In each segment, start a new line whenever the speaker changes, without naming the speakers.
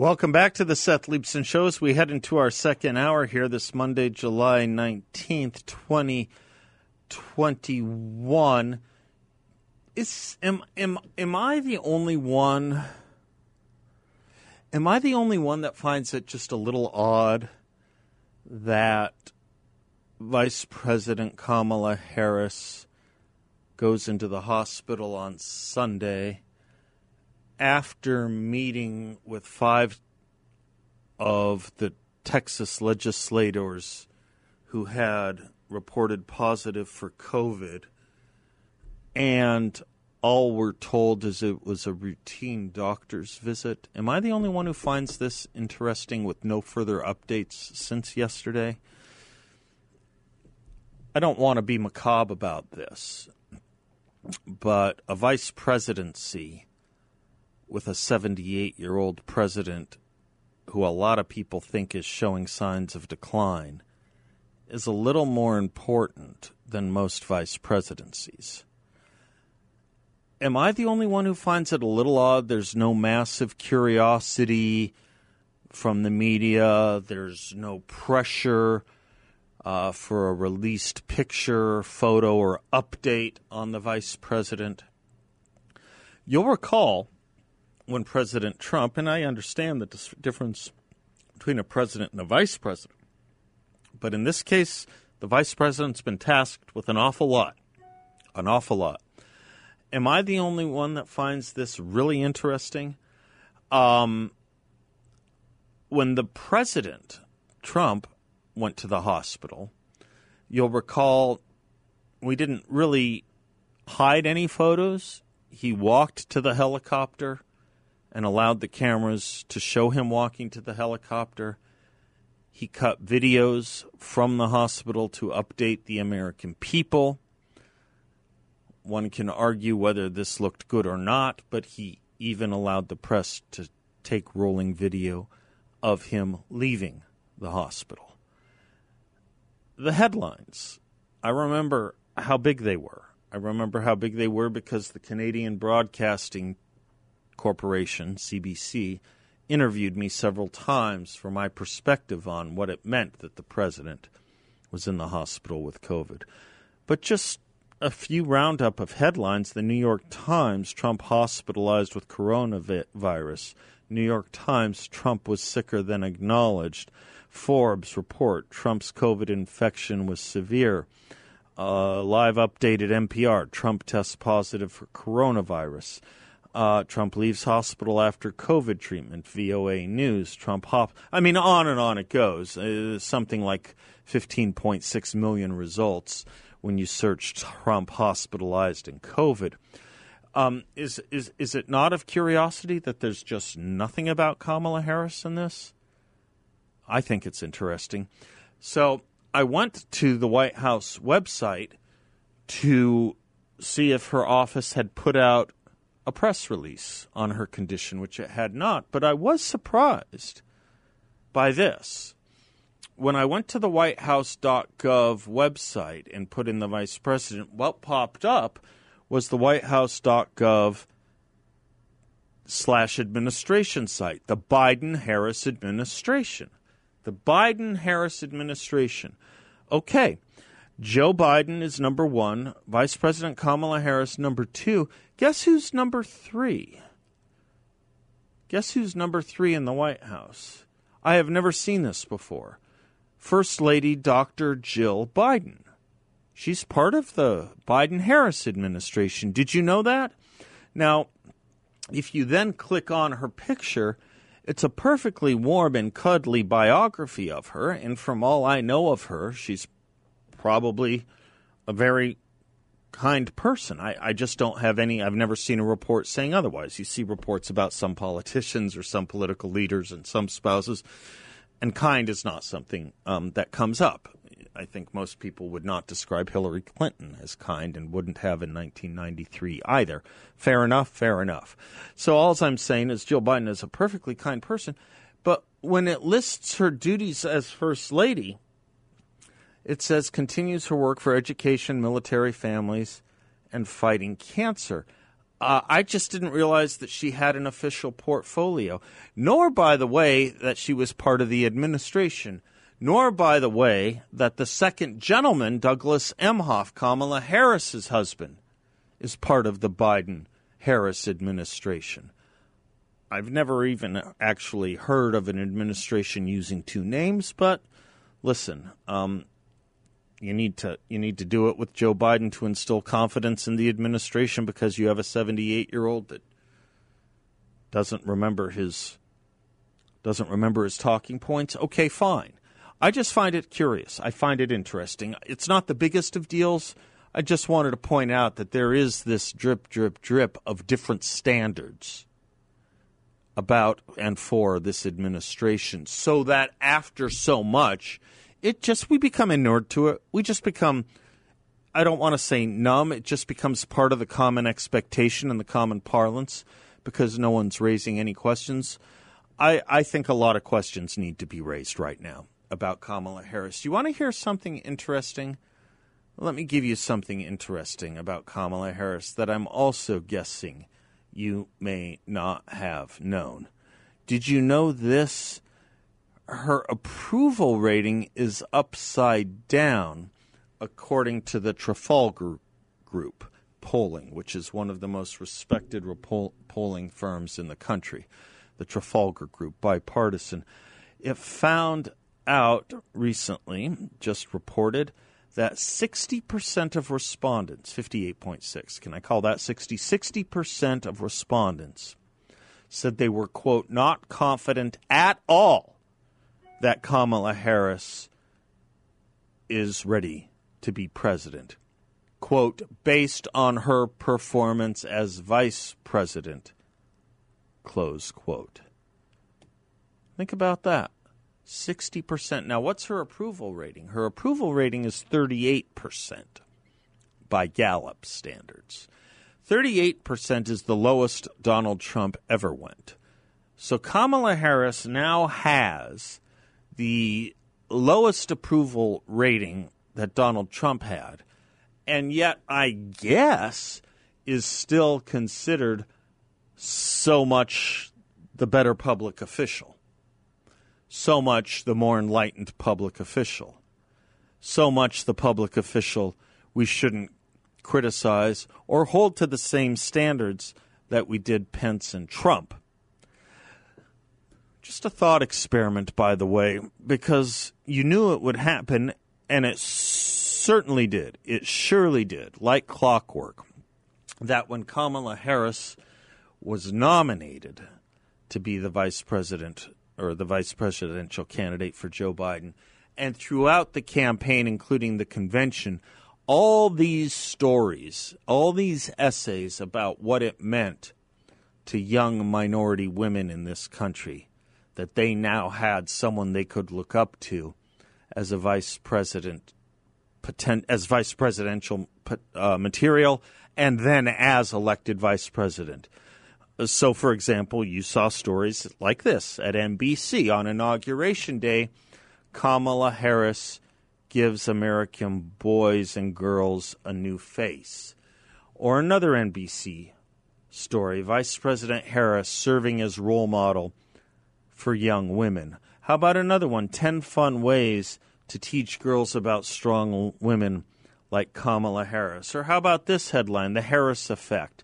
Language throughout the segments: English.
Welcome back to the Seth Leibsohn Show as we head into our second hour here this Monday, July 19th, 2021. Is, am, am, am I the only one? Am I the only one that finds it just a little odd that Vice President Kamala Harris goes into the hospital on Sunday? After meeting with five of the Texas legislators who had reported positive for COVID, and all we're told is it was a routine doctor's visit. Am I the only one who finds this interesting with no further updates since yesterday? I don't want to be macabre about this, but a vice presidency with a 78 year old president who a lot of people think is showing signs of decline is a little more important than most vice presidencies. Am I the only one who finds it a little odd? There's no massive curiosity from the media, there's no pressure. Uh, for a released picture, photo, or update on the vice president. You'll recall when President Trump, and I understand the difference between a president and a vice president, but in this case, the vice president's been tasked with an awful lot. An awful lot. Am I the only one that finds this really interesting? Um, when the president, Trump, went to the hospital, you'll recall we didn't really hide any photos. He walked to the helicopter and allowed the cameras to show him walking to the helicopter. He cut videos from the hospital to update the American people. One can argue whether this looked good or not, but he even allowed the press to take rolling video of him leaving the hospital. The headlines, I remember how big they were. I remember how big they were because the Canadian Broadcasting Corporation, CBC, interviewed me several times for my perspective on what it meant that the president was in the hospital with COVID. But just a few roundup of headlines the New York Times, Trump hospitalized with coronavirus. New York Times, Trump was sicker than acknowledged. Forbes report Trump's COVID infection was severe. Uh, live updated NPR Trump tests positive for coronavirus. Uh, Trump leaves hospital after COVID treatment. VOA News. Trump hop. I mean, on and on it goes. Uh, something like 15.6 million results when you search Trump hospitalized in COVID. Um, is is is it not of curiosity that there's just nothing about Kamala Harris in this? I think it's interesting. So I went to the White House website to see if her office had put out a press release on her condition, which it had not. But I was surprised by this. When I went to the whitehouse.gov website and put in the vice president, what popped up was the whitehouse.gov slash administration site, the Biden Harris administration. The Biden Harris administration. Okay, Joe Biden is number one, Vice President Kamala Harris number two. Guess who's number three? Guess who's number three in the White House? I have never seen this before. First Lady Dr. Jill Biden. She's part of the Biden Harris administration. Did you know that? Now, if you then click on her picture, it's a perfectly warm and cuddly biography of her, and from all I know of her, she's probably a very kind person. I, I just don't have any, I've never seen a report saying otherwise. You see reports about some politicians or some political leaders and some spouses, and kind is not something um, that comes up. I think most people would not describe Hillary Clinton as kind and wouldn't have in 1993 either. Fair enough, fair enough. So all I'm saying is Jill Biden is a perfectly kind person, but when it lists her duties as First Lady, it says continues her work for education, military families, and fighting cancer. Uh, I just didn't realize that she had an official portfolio, nor, by the way, that she was part of the administration, nor, by the way, that the second gentleman, Douglas Emhoff, Kamala Harris's husband, is part of the Biden Harris administration. I've never even actually heard of an administration using two names, but listen, um, you need to you need to do it with Joe Biden to instill confidence in the administration because you have a 78 year old that doesn't remember his doesn't remember his talking points. Okay, fine. I just find it curious. I find it interesting. It's not the biggest of deals. I just wanted to point out that there is this drip, drip, drip of different standards about and for this administration, so that after so much, it just we become inured to it. We just become I don't want to say numb, it just becomes part of the common expectation and the common parlance because no one's raising any questions. I, I think a lot of questions need to be raised right now about Kamala Harris. You want to hear something interesting? Let me give you something interesting about Kamala Harris that I'm also guessing you may not have known. Did you know this? Her approval rating is upside down according to the Trafalgar Group polling, which is one of the most respected polling firms in the country, the Trafalgar Group, bipartisan. It found out recently, just reported, that 60% of respondents, 58.6, can I call that 60? 60% of respondents said they were, quote, not confident at all that Kamala Harris is ready to be president. Quote, based on her performance as vice president. Close quote. Think about that. 60%. Now, what's her approval rating? Her approval rating is 38% by Gallup standards. 38% is the lowest Donald Trump ever went. So Kamala Harris now has the lowest approval rating that Donald Trump had, and yet I guess is still considered so much the better public official, so much the more enlightened public official, so much the public official we shouldn't criticize or hold to the same standards that we did Pence and Trump. Just a thought experiment, by the way, because you knew it would happen, and it certainly did. It surely did, like clockwork, that when Kamala Harris was nominated to be the vice president or the vice presidential candidate for Joe Biden, and throughout the campaign, including the convention, all these stories, all these essays about what it meant to young minority women in this country that they now had someone they could look up to as a vice president, as vice presidential uh, material, and then as elected vice president. So, for example, you saw stories like this at NBC on Inauguration Day. Kamala Harris gives American boys and girls a new face. Or another NBC story Vice President Harris serving as role model for young women. How about another one? 10 fun ways to teach girls about strong women like Kamala Harris. Or how about this headline? The Harris Effect.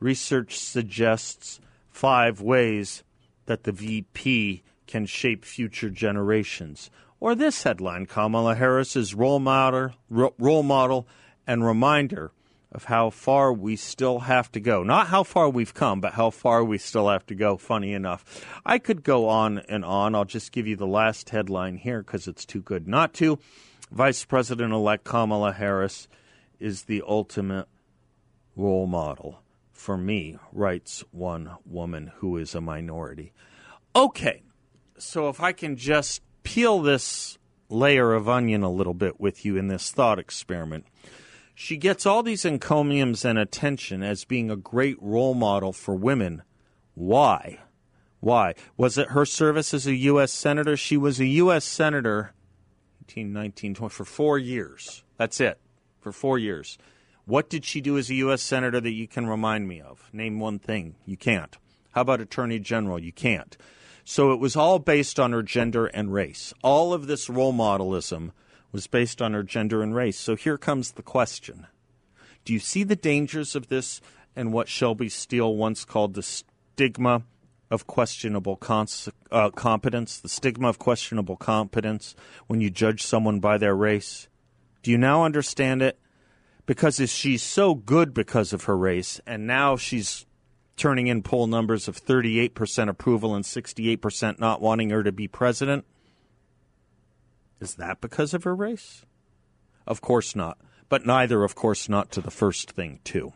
Research suggests five ways that the VP can shape future generations. Or this headline Kamala Harris is role model, role model and reminder of how far we still have to go. Not how far we've come, but how far we still have to go, funny enough. I could go on and on. I'll just give you the last headline here because it's too good not to. Vice President elect Kamala Harris is the ultimate role model for me, writes one woman who is a minority. Okay, so if I can just peel this layer of onion a little bit with you in this thought experiment. She gets all these encomiums and attention as being a great role model for women. Why? Why? Was it her service as a U.S. Senator? She was a U.S. Senator 18, 19, 20, for four years. That's it, for four years. What did she do as a U.S. Senator that you can remind me of? Name one thing. You can't. How about Attorney General? You can't. So it was all based on her gender and race. All of this role modelism was based on her gender and race. So here comes the question Do you see the dangers of this and what Shelby Steele once called the stigma of questionable cons- uh, competence, the stigma of questionable competence when you judge someone by their race? Do you now understand it? Because she's so good because of her race, and now she's turning in poll numbers of 38% approval and 68% not wanting her to be president. Is that because of her race? Of course not. But neither, of course, not to the first thing, too.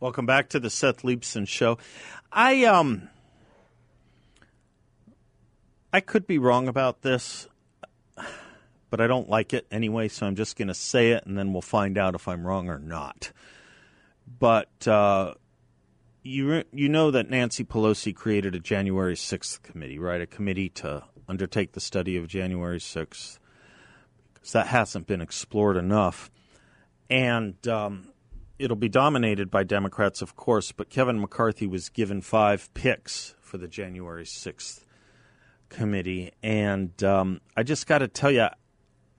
Welcome back to the Seth Leibsohn Show. I um, I could be wrong about this, but I don't like it anyway. So I'm just going to say it, and then we'll find out if I'm wrong or not. But uh, you you know that Nancy Pelosi created a January 6th committee, right? A committee to undertake the study of January 6th because that hasn't been explored enough, and um, it'll be dominated by Democrats, of course, but Kevin McCarthy was given five picks for the January 6th committee. And um, I just got to tell you,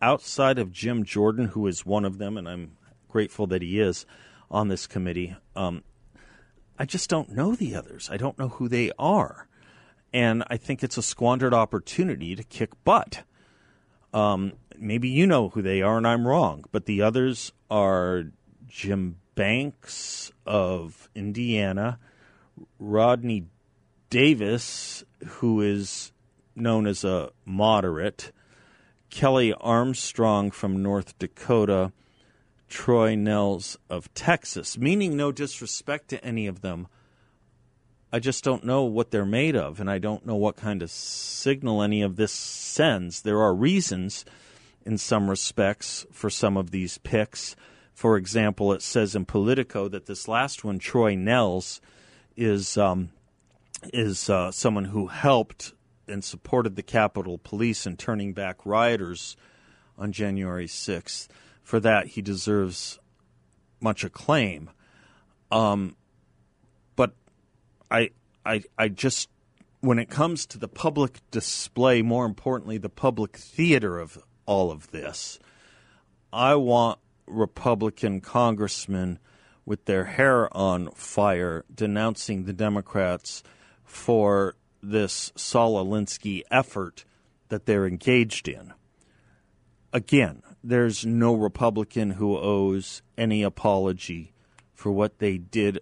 outside of Jim Jordan, who is one of them, and I'm grateful that he is on this committee, um, I just don't know the others. I don't know who they are. And I think it's a squandered opportunity to kick butt. Um, maybe you know who they are, and I'm wrong, but the others are Jim Banks of Indiana, Rodney Davis, who is known as a moderate, Kelly Armstrong from North Dakota, Troy Nehls of Texas, meaning no disrespect to any of them. I just don't know what they're made of, and I don't know what kind of signal any of this sends. There are reasons, in some respects, for some of these picks. For example, it says in Politico that this last one, Troy Nehls, is um, is uh, someone who helped and supported the Capitol Police in turning back rioters on January 6th. For that, he deserves much acclaim. Um, but I, I, I just, when it comes to the public display, more importantly, the public theater of all of this, I want Republican congressmen with their hair on fire denouncing the Democrats for this Saul Alinsky effort that they're engaged in. Again, there's no Republican who owes any apology for what they did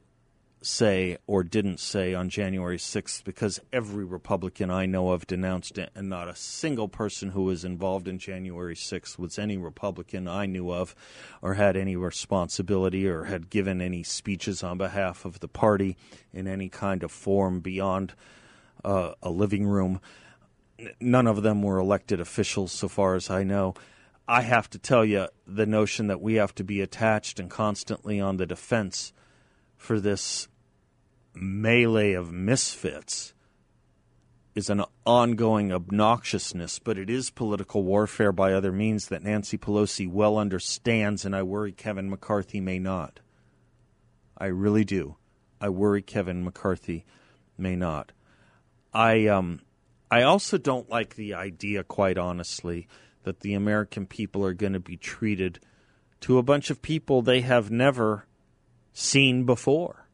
say or didn't say on January 6th because every Republican I know of denounced it, and not a single person who was involved in January 6th was any Republican I knew of or had any responsibility or had given any speeches on behalf of the party in any kind of form beyond a living room. None of them were elected officials, so far as I know. I have to tell you, the notion that we have to be attached and constantly on the defense for this melee of misfits is an ongoing obnoxiousness, but it is political warfare by other means that Nancy Pelosi well understands, and I worry Kevin McCarthy may not. I really do. I worry Kevin McCarthy may not. I um I also don't like the idea, quite honestly, that the American people are going to be treated to a bunch of people they have never seen before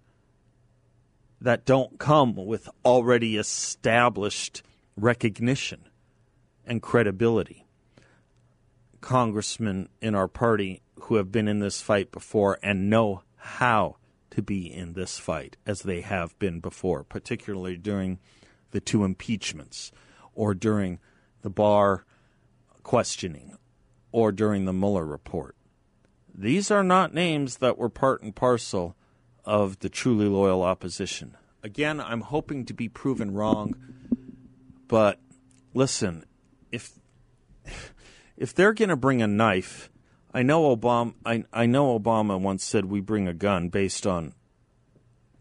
that don't come with already established recognition and credibility. congressmen in our party who have been in this fight before and know how to be in this fight as they have been before, particularly during the two impeachments or during the Barr questioning or during the Mueller report. These are not names that were part and parcel of the truly loyal opposition. Again, I'm hoping to be proven wrong, but listen, if if they're going to bring a knife, I know Obama. I, I know Obama once said we bring a gun based on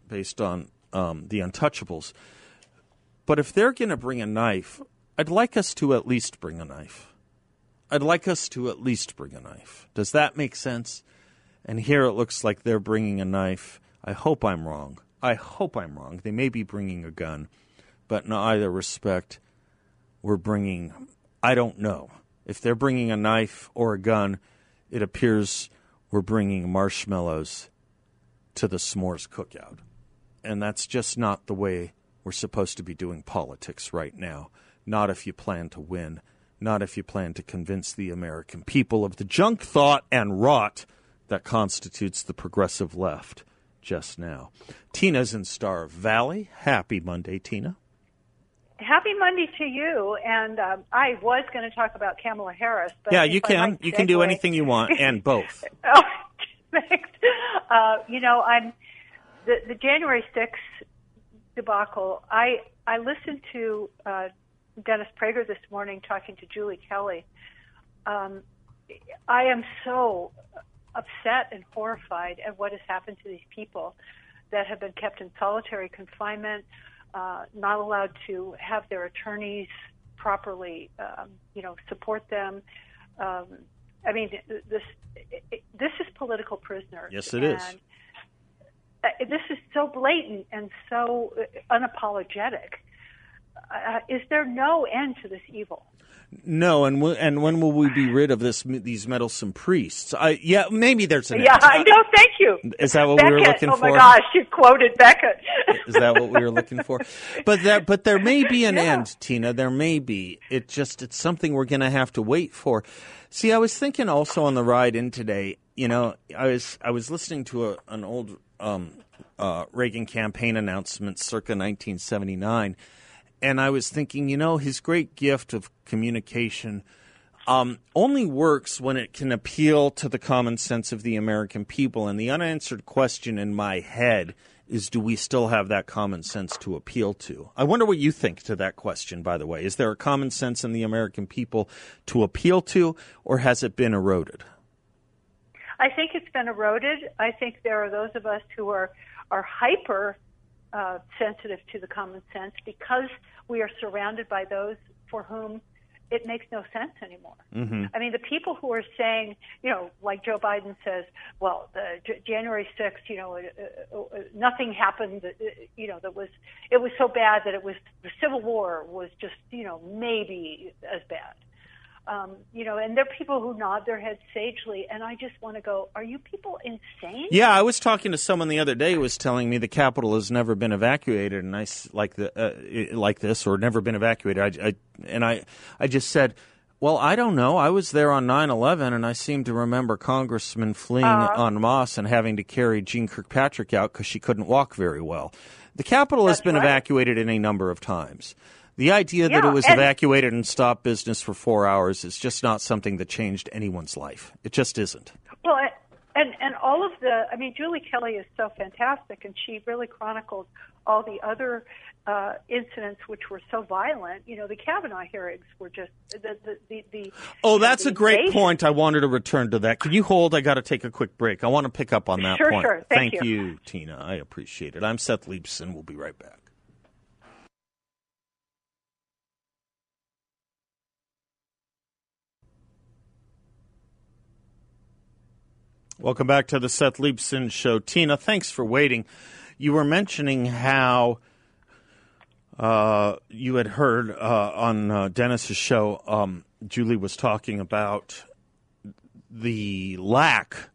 based on um, the Untouchables. But if they're going to bring a knife, I'd like us to at least bring a knife. I'd like us to at least bring a knife. Does that make sense? And here it looks like they're bringing a knife. I hope I'm wrong. I hope I'm wrong. They may be bringing a gun, but in either respect, we're bringing. I don't know. If they're bringing a knife or a gun, it appears we're bringing marshmallows to the s'mores cookout. And that's just not the way we're supposed to be doing politics right now. Not if you plan to win. Not if you plan to convince the American people of the junk thought and rot that constitutes the progressive left just now. Tina's in Star Valley. Happy Monday, Tina.
Happy Monday to you. And um, I was going to talk about Kamala Harris. But
yeah, you can. You can do anything you want, and both.
oh, thanks. Uh, you know, I'm the, the January 6th debacle. I I listened to uh, Dennis Prager this morning talking to Julie Kelly. Um, I am so upset and horrified at what has happened to these people that have been kept in solitary confinement, uh, not allowed to have their attorneys properly, um, you know, support them. Um, I mean, this this is political prisoners.
Yes, it is.
Uh, this is so blatant and so uh, unapologetic. Uh, is there no end to this evil?
No, and w- and when will we be rid of this these meddlesome priests? I, yeah, maybe there's an. End.
Yeah, I know. Thank you.
Is that what
Beckett.
we were looking
oh
for?
Oh my gosh, you quoted Beckett.
is that what we were looking for? But that, but there may be an yeah. end, Tina. There may be. It just it's something we're going to have to wait for. See, I was thinking also on the ride in today. You know, I was I was listening to a, an old um, uh, Reagan campaign announcement circa 1979 and I was thinking, you know, his great gift of communication um, only works when it can appeal to the common sense of the American people. And the unanswered question in my head is do we still have that common sense to appeal to? I wonder what you think to that question, by the way. Is there a common sense in the American people to appeal to, or has it been eroded?
I think it's been eroded. I think there are those of us who are, are hyper uh, sensitive to the common sense because we are surrounded by those for whom it makes no sense anymore.
Mm-hmm.
I mean, the people who are saying, you know, like Joe Biden says, well, the J- January 6th, you know, uh, uh, uh, nothing happened, uh, you know, that was, it was so bad that it was, the Civil War was just, you know, maybe as bad. Um, you know, and there are people who nod their heads sagely, and I just want to go, are you people insane?
Yeah, I was talking to someone the other day who was telling me the capital has never been evacuated, and I like the uh, like this, or never been evacuated. I, I and I, I just said, well, I don't know. I was there on 9/11, and I seem to remember congressmen fleeing uh, en masse and having to carry Jeane Kirkpatrick out because she couldn't walk very well. The capital has been
right.
evacuated any number of times. The idea
yeah,
that it was
and,
evacuated and stopped business for four hours is just not something that changed anyone's life. It just isn't.
Well, and and all of the, I mean, Julie Kelly is so fantastic, and she really chronicles all the other uh, incidents which were so violent. You know, the Kavanaugh hearings were just the the the. the
oh, that's
the
a great
invasion.
point. I wanted to return to that. Can you hold? I got to take a quick break. I want to pick up on that
sure,
point.
Sure,
Thank,
Thank
you, Tina. I appreciate it. I'm Seth Leibsohn. We'll be right back. Welcome back to the Seth Leibsohn Show. Tina, thanks for waiting. You were mentioning how uh, you had heard uh, on uh, Dennis's show, um, Julie was talking about the lack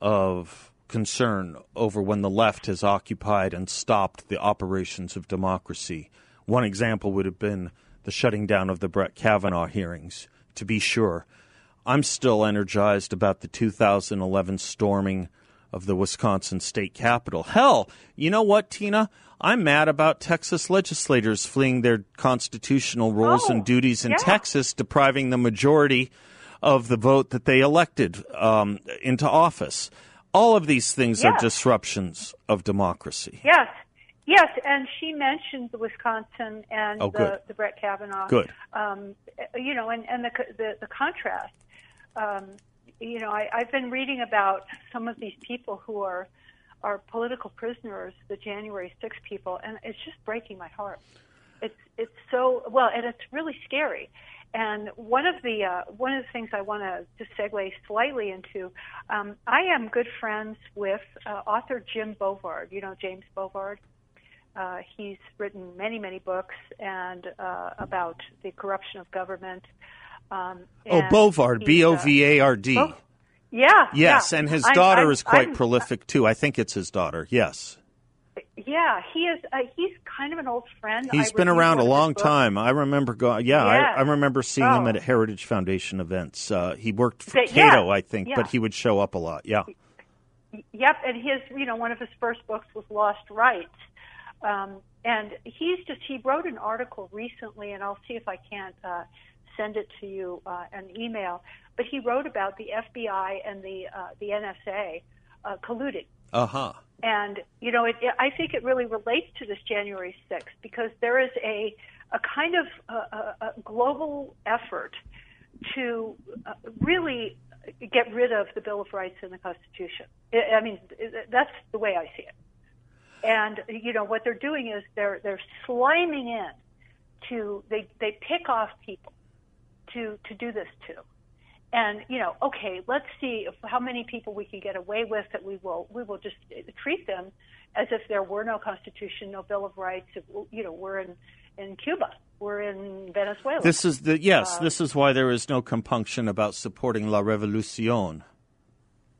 of concern over when the left has occupied and stopped the operations of democracy. One example would have been the shutting down of the Brett Kavanaugh hearings, to be sure. I'm still energized about the 2011 storming of the Wisconsin state capitol. Hell, you know what, Tina? I'm mad about Texas legislators fleeing their constitutional roles
Oh,
and duties in
yeah.
Texas, depriving the majority of the vote that they elected um, into office. All of these things are disruptions of democracy.
Yes, yes, and she mentioned the Wisconsin and
Oh,
the, the Brett Kavanaugh.
Good.
Um, you know, and and the the, the contrast. Um, you know, I, I've been reading about some of these people who are are political prisoners, the January 6 people, and it's just breaking my heart. It's it's so well, and it's really scary. And one of the uh, one of the things I want to just segue slightly into, um, I am good friends with uh, author Jim Bovard. You know James Bovard. Uh, he's written many many books and uh, about the corruption of government. Um,
Oh, Bovard,
he's,
B
uh,
O V A R D.
Yeah.
Yes,
yeah.
and his
I'm-
daughter
I'm-
is quite
I'm-
prolific too. I think it's his daughter. Yes.
Yeah, he is. Uh, he's kind of an old friend.
He's
I
been around a
one of his
long time. I remember going. Yeah,
Yeah.
I, I remember seeing him
Oh.
at Heritage Foundation events. Uh, he worked for
But, yeah,
Cato, I think,
yeah.
but he would show up a lot. Yeah.
Yep, and his, you know, one of his first books was Lost Rights, um, and he's just he wrote an article recently, and I'll see if I can't uh, send it to you uh, an email. But he wrote about the FBI and the uh, the NSA uh, colluding,
Uh huh.
and you know, it, it, I think it really relates to this January 6th because there is a a kind of uh, a, a global effort to uh, really get rid of the Bill of Rights and the Constitution. I I mean, it- that's the way I see it. And you know what they're doing is they're they're sliming in to they they pick off people to to do this to. And you know, okay, let's see if, how many people we can get away with that we will we will just treat them as if there were no constitution, no Bill of Rights. If, you know, we're in in Cuba, we're in Venezuela.
This is the yes.
Uh,
this is why there is no compunction about supporting La Revolucion,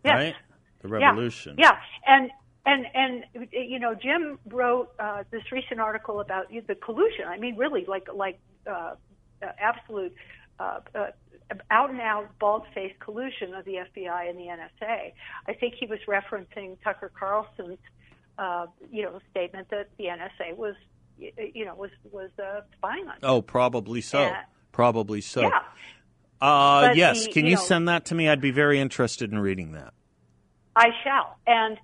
Yes.
right? The revolution.
Yeah, and and and you know, Jim wrote uh, this recent article about the collusion. I mean, really, like like uh, uh, absolute. Uh, uh, out and out, bald faced collusion of the FBI and the NSA. I think he was referencing Tucker Carlson's, uh, you know, statement that the NSA was, you know, was was uh, spying on.
Oh, probably so.
Yeah.
Probably so.
Yeah,
Uh, yes.
the-
Can
you
you
know-
send that to me? I'd be very interested in reading that.
I shall. And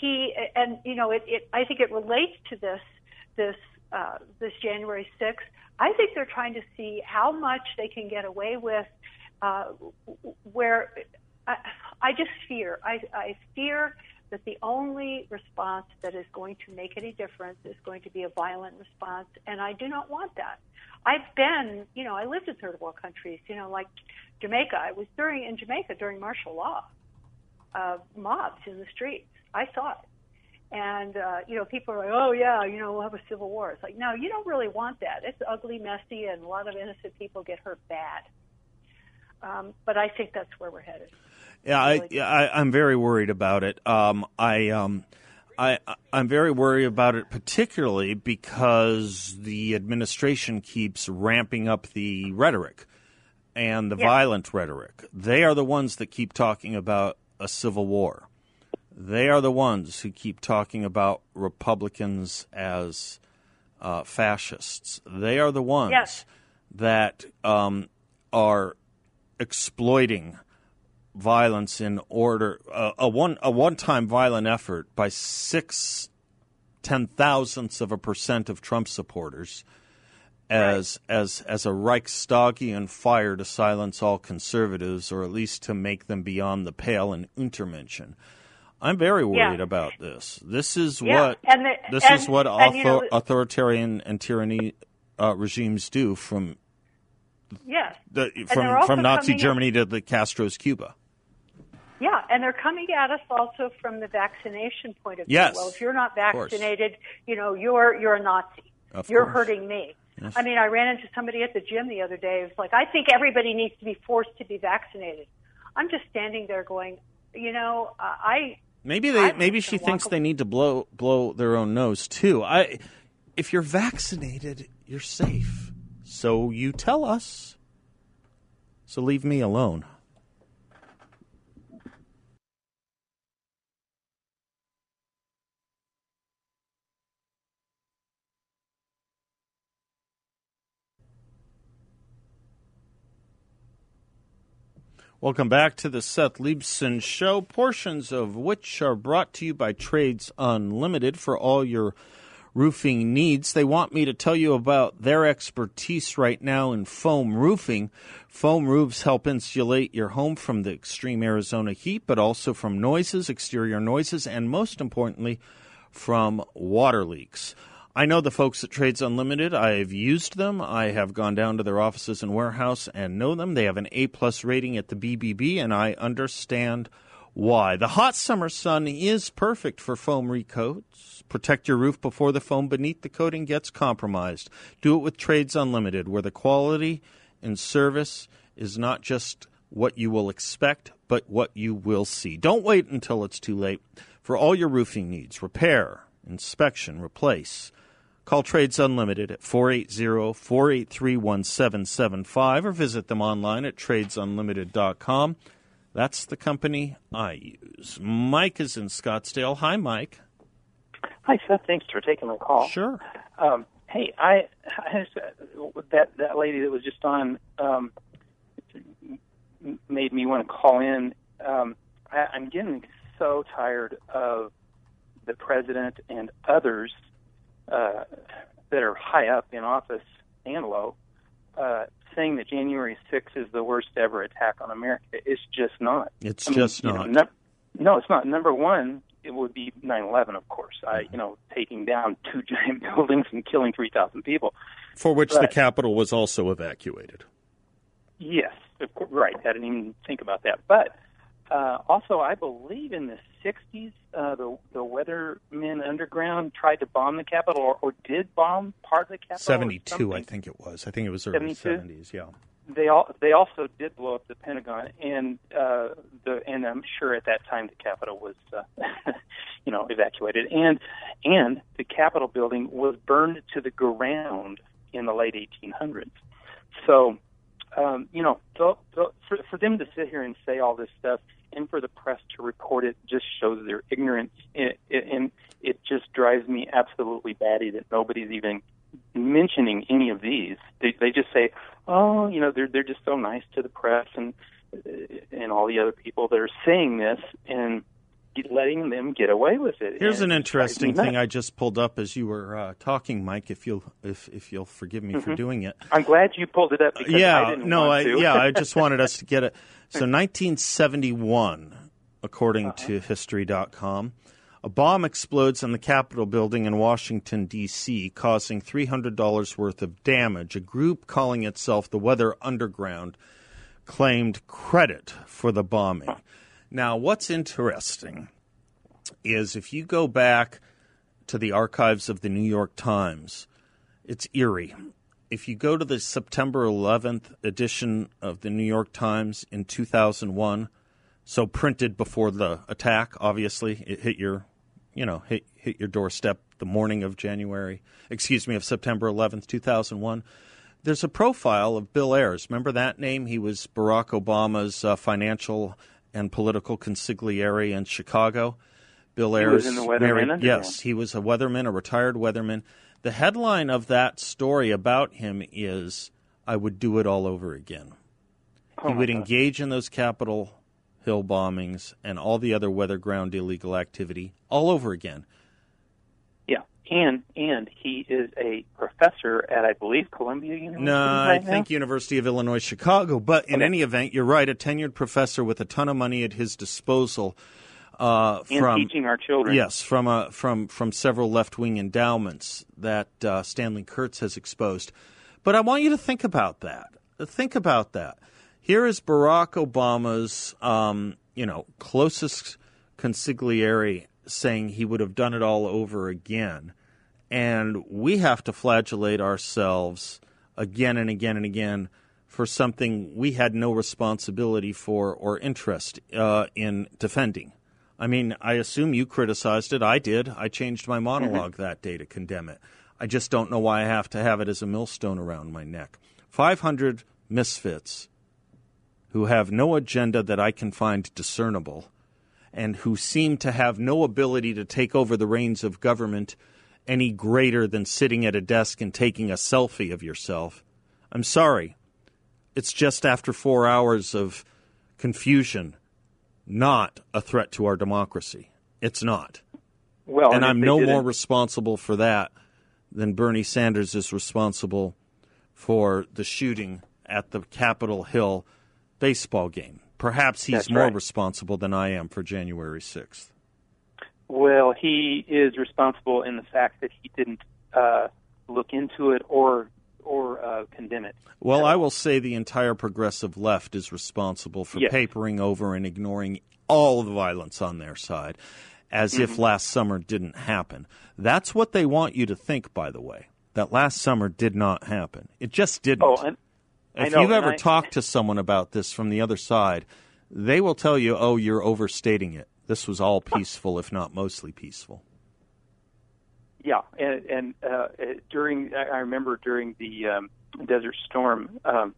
he and you know it, it I think it relates to this this uh, this January 6th. I think they're trying to see how much they can get away with. Uh, where I, I just fear I, I fear that the only response that is going to make any difference is going to be a violent response, and I do not want that. I've been, you know, I lived in third world countries, you know, like Jamaica. I was during in Jamaica during martial law uh, mobs in the streets. I saw it. And, uh, you know, people are like, oh, yeah, you know, we'll have a civil war. It's like, no, you don't really want that. It's ugly, messy, and a lot of innocent people get hurt bad. Um, but I think that's where we're headed.
Yeah, I,
Really.
yeah, I, I'm very worried about it. Um, I, um, I, I'm very worried about it, particularly because the administration keeps ramping up the rhetoric and the
Yeah.
violent rhetoric. They are the ones that keep talking about a civil war. They are the ones who keep talking about Republicans as uh, fascists. They are the ones
Yes.
that um, are exploiting violence in order uh, a one a one time violent effort by six ten thousandths of a percent of Trump supporters as as as a Reichstagian fire to silence all conservatives or at least to make them beyond the pale in Untermenschen. I'm very worried
Yeah.
about this. This is
Yeah,
what
and the-
this
and-
is what
and, you know,
authoritarian and tyranny uh, regimes do from
Yes.
the, from from Nazi Germany to the Castro's Cuba.
Yeah, and they're coming at us also from the vaccination point of view.
Yes,
Well, if you're not vaccinated, you know, you're you're a Nazi.
Of
you're
course.
hurting me. I mean, I ran into somebody at the gym the other day. It was like, I think everybody needs to be forced to be vaccinated. I'm just standing there going, you know, uh, I
Maybe they
I'm
maybe she thinks
walk
they need to blow blow their own nose too. I if you're vaccinated, you're safe. So you tell us. So leave me alone. Welcome back to the Seth Leibsohn Show, portions of which are brought to you by Trades Unlimited for all your roofing needs. They want me to tell you about their expertise right now in foam roofing. Foam roofs help insulate your home from the extreme Arizona heat, but also from noises, exterior noises, and most importantly, from water leaks. I know the folks at Trades Unlimited. I've used them. I have gone down to their offices and warehouse and know them. They have an A plus rating at the BBB, and I understand why. The hot summer sun is perfect for foam recoats. Protect your roof before the foam beneath the coating gets compromised. Do it with Trades Unlimited, where the quality and service is not just what you will expect, but what you will see. Don't wait until it's too late. For all your roofing needs, repair, inspection, replace, Call Trades Unlimited at 480 483 1775 or visit them online at tradesunlimited.com. That's the company I use. Mike is in Scottsdale. Hi, Mike.
Hi, Seth. Thanks for taking my call.
Sure.
Um, hey, I, I that that lady that was just on um, made me want to call in. Um, I, I'm getting so tired of the president and others uh, that are high up in office and low uh, saying that January 6th is the worst ever attack on America. It's just not.
It's I just
mean,
not.
Know, no, no, it's not. Number one, it would be 9/11, of course. I, you know, taking down two giant buildings and killing 3,000 people.
For which
but,
the capital was also evacuated.
Yes, of course, right. I didn't even think about that. But uh, also, I believe in the 60s, uh, the the Weathermen Underground tried to bomb the Capitol, or, or did bomb part of the Capitol.
72, I think it was. I think it was early
72?
70s. Yeah.
They all they also did blow up the Pentagon, and uh, the and I'm sure at that time the Capitol was, uh, you know, evacuated, and and the Capitol building was burned to the ground in the late 1800s. So, um, you know, so, so for for them to sit here and say all this stuff and for the press to report it just shows their ignorance. It, it, and it just drives me absolutely batty that nobody's even mentioning any of these. They, they just say, "Oh, you know, they're they're just so nice to the press and and all the other people that are saying this and." letting them get away with it.
Here's an interesting thing I just pulled up as you were uh, talking, Mike. If you'll if if you'll forgive me
mm-hmm.
for doing it.
I'm glad you pulled it up. Because
yeah,
I didn't
no, I, yeah, I just wanted us to get it. So 1971, according
Uh-huh.
to History.com, a bomb explodes in the Capitol building in Washington, D.C., causing $300 worth of damage. A group calling itself the Weather Underground claimed credit for the bombing. Now, what's interesting is if you go back to the archives of the New York Times, it's eerie. If you go to the September 11th edition of the New York Times in 2001, so printed before the attack, obviously, it hit your, you know, hit, hit your doorstep the morning of January, excuse me, of September 11th, 2001. There's a profile of Bill Ayers. Remember that name? He was Barack Obama's uh, financial and political consigliere in Chicago. Bill
He
Ayers
was in the Weatherman
married-. Yes, he was a weatherman, a retired weatherman. The headline of that story about him is I would do it all over again.
Oh
he would
God.
engage in those Capitol Hill bombings and all the other weather ground illegal activity all over again.
Yeah, and and he is a professor at I believe Columbia University.
No,
right
I
now?
think University of Illinois Chicago. But in
Okay.
any event, you're right. A tenured professor with a ton of money at his disposal uh,
and
from
teaching our children.
Yes, from a, from from several left wing endowments that uh, Stanley Kurtz has exposed. But I want you to think about that. Think about that. Here is Barack Obama's, um, you know, closest consigliere saying he would have done it all over again, and we have to flagellate ourselves again and again and again for something we had no responsibility for or interest uh, in defending. I mean, I assume you criticized it. I did. I changed my uh-huh. monologue that day to condemn it. I just don't know why I have to have it as a millstone around my neck. 500 misfits who have no agenda that I can find discernible and who seem to have no ability to take over the reins of government any greater than sitting at a desk and taking a selfie of yourself. I'm sorry. It's just after four hours of confusion not a threat to our democracy. It's not.
Well,
and I'm no
didn't-
more responsible for that than Bernie Sanders is responsible for the shooting at the Capitol Hill baseball game. Perhaps he's
That's
more
right.
responsible than I am for January 6th.
Well, he is responsible in the fact that he didn't uh, look into it or or uh, condemn it.
Well, I will say the entire progressive left is responsible for
Yes.
papering over and ignoring all the violence on their side as if
Mm-hmm.
last summer didn't happen. That's what they want you to think, by the way, that last summer did not happen. It just didn't.
Oh, and
if
know,
you've ever
I-
talked to someone about this from the other side, they will tell you, oh, you're overstating it. This was all peaceful, if not mostly peaceful.
Yeah, and, and uh, uh, during I I remember during the um, Desert Storm, um,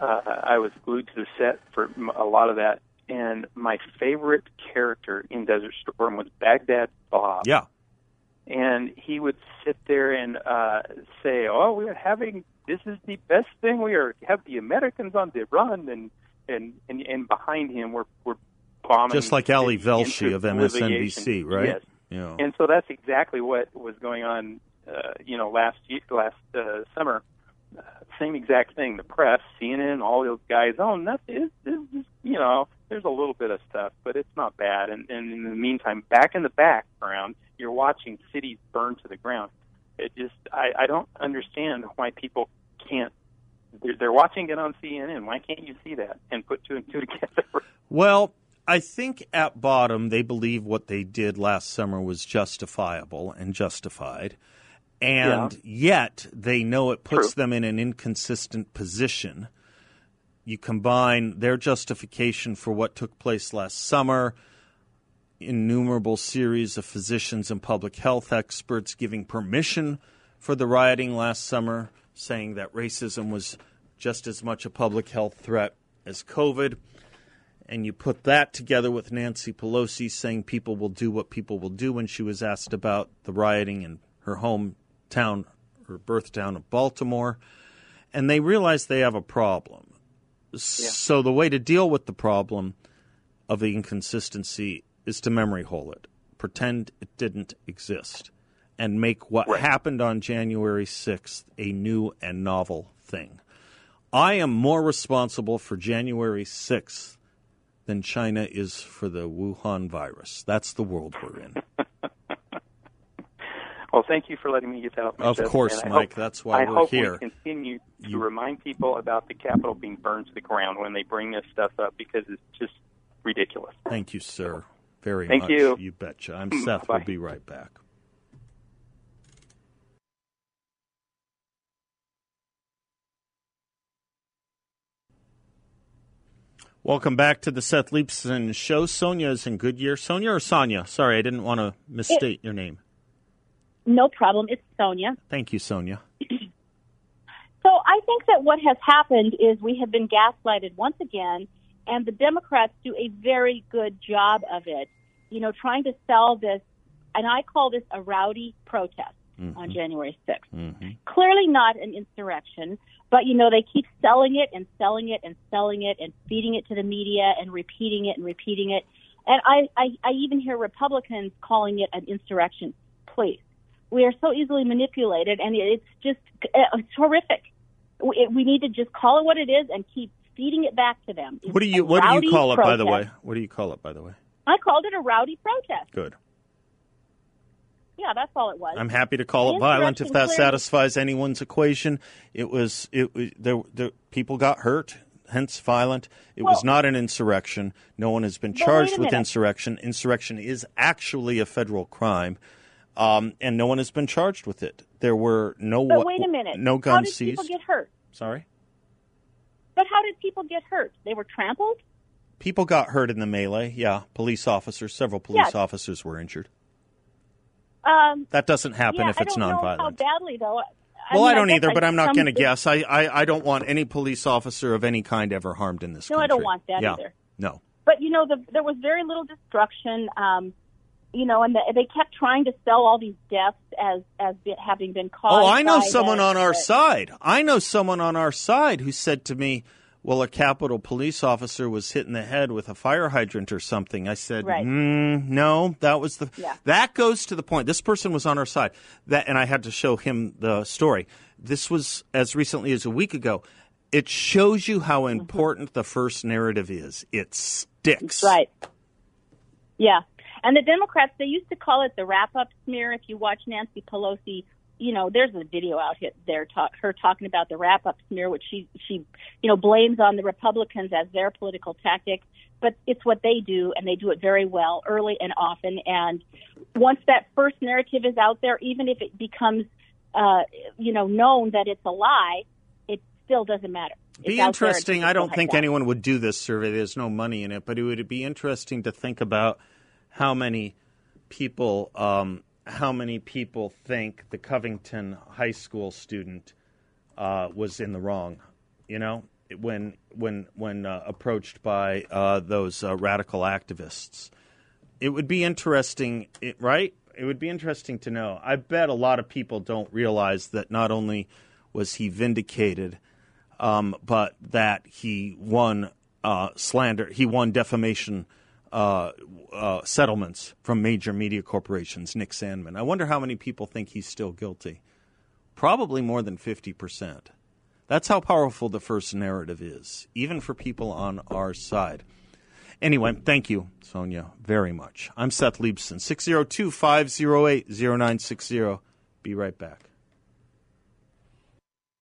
uh, I was glued to the set for a lot of that, and my favorite character in Desert Storm was Baghdad Bob.
Yeah.
and he would sit there and uh, say, "Oh, we are having this is the best thing. We are have the Americans on the run, and and and, and behind him we're we're bombing."
Just like Ali Velshi of. MSNBC, right?
Yes.
Yeah.
And so that's exactly what was going on, uh, you know, last year, last uh, summer. Uh, same exact thing. The press, CNN, all those guys. Oh, nothing. It's, it's, you know, there's a little bit of stuff, but it's not bad. And, and in the meantime, back in the background, you're watching cities burn to the ground. It just, I, I don't understand why people can't. They're, they're watching it on CNN. Why can't you see that and put two and two together?
Well, I think at bottom they believe what they did last summer was justifiable and justified. And yet they know it puts
True.
them in an inconsistent position. You combine their justification for what took place last summer, innumerable series of physicians and public health experts giving permission for the rioting last summer, saying that racism was just as much a public health threat as COVID and you put that together with Nancy Pelosi saying people will do what people will do when she was asked about the rioting in her hometown, her birth town of Baltimore, and they realize they have a problem. So the way to deal with the problem of the inconsistency is to memory hole it, pretend it didn't exist, and make what happened on January 6th a new and novel thing. I am more responsible for January 6th than China is for the Wuhan virus. That's the world we're in.
Well, thank you for letting me get my
Of course, Mike,
hope-
that's why
I
we're
hope
here.
we continue to
You-
remind people about the Capitol being burned to the ground when they bring this stuff up because it's just ridiculous.
Thank you, sir, very
Thank
much.
you.
You betcha. I'm Seth. We'll be right back. Welcome back to the Seth Leibsohn Show. Sonia is in Goodyear. Sonia or Sonia? Sorry, I didn't want to misstate your name.
No problem. It's Sonia.
Thank you, Sonia.
So I think that what has happened is we have been gaslighted once again, and the Democrats do a very good job of it. You know, trying to sell this, and I call this a rowdy protest on January 6th.
hmm
Clearly not an insurrection, but you know, they keep selling it and selling it and selling it and feeding it to the media and repeating it and repeating it. And I, I, I even hear Republicans calling it an insurrection. Please. We are so easily manipulated, and it's just uh, it's horrific. We, we need to just call it what it is and keep feeding it back to them. It's
What do you What do you call it, by the way? What do you call it, by the way?
I called it a rowdy protest.
Good.
Yeah, that's all it was.
I'm happy to call it violent if that
clearly-
satisfies anyone's equation. It was it there, there people got hurt, hence violent. It was not an insurrection. No one has been charged with insurrection. Insurrection is actually a federal crime. Um, and no one has been charged with it. There were no
but wait a minute.
no
How
guns
did
seized.
people get hurt?
Sorry,
But how did people get hurt? They were trampled.
people got hurt in the melee. Yeah, police officers, several police
Yes.
officers were injured.
Um,
That doesn't happen
yeah,
if it's
I don't
nonviolent.
Know how badly though? I
Well,
mean,
I don't
guess
either, but I'm not going to guess. I, I, I don't want any police officer of any kind ever harmed in this
No,
country.
I don't want that
yeah.
either.
No.
But you know, the, there was very little destruction. Um, you know, and the, they kept trying to sell all these deaths as as be, having been caused.
Oh, I know someone on our
the-
side. I know someone on our side who said to me, well, a Capitol police officer was hit in the head with a fire hydrant or something. I said,
Right.
mm, no, that was the.
Yeah.
That goes to the point. This person was on our side. That, and I had to show him the story. This was as recently as a week ago. It shows you how
Mm-hmm.
important the first narrative is. It sticks.
Right. Yeah. And the Democrats, they used to call it the wrap up smear. If you watch Nancy Pelosi, you know, there's a video out here there, talk, her talking about the wrap up smear, which she, she, you know, blames on the Republicans as their political tactic. But it's what they do, and they do it very well, early and often. And once that first narrative is out there, even if it becomes, uh, you know, known that it's a lie, it still doesn't matter.
Be
It's out
interesting. I don't think anyone would do this survey. There's no money in it, but it would be interesting to think about how many people, um, how many people think the Covington High School student uh, was in the wrong. You know, when when when uh, approached by uh, those uh, radical activists, it would be interesting, right? It would be interesting to know. I bet a lot of people don't realize that not only was he vindicated um, but that he won uh, slander, he won defamation uh, uh, settlements from major media corporations, Nick Sandmann. I wonder how many people think he's still guilty. Probably more than 50%. That's how powerful the first narrative is, even for people on our side. Anyway, thank you, Sonia, very much. I'm Seth Leibsohn, 602 508 0960. Be right back.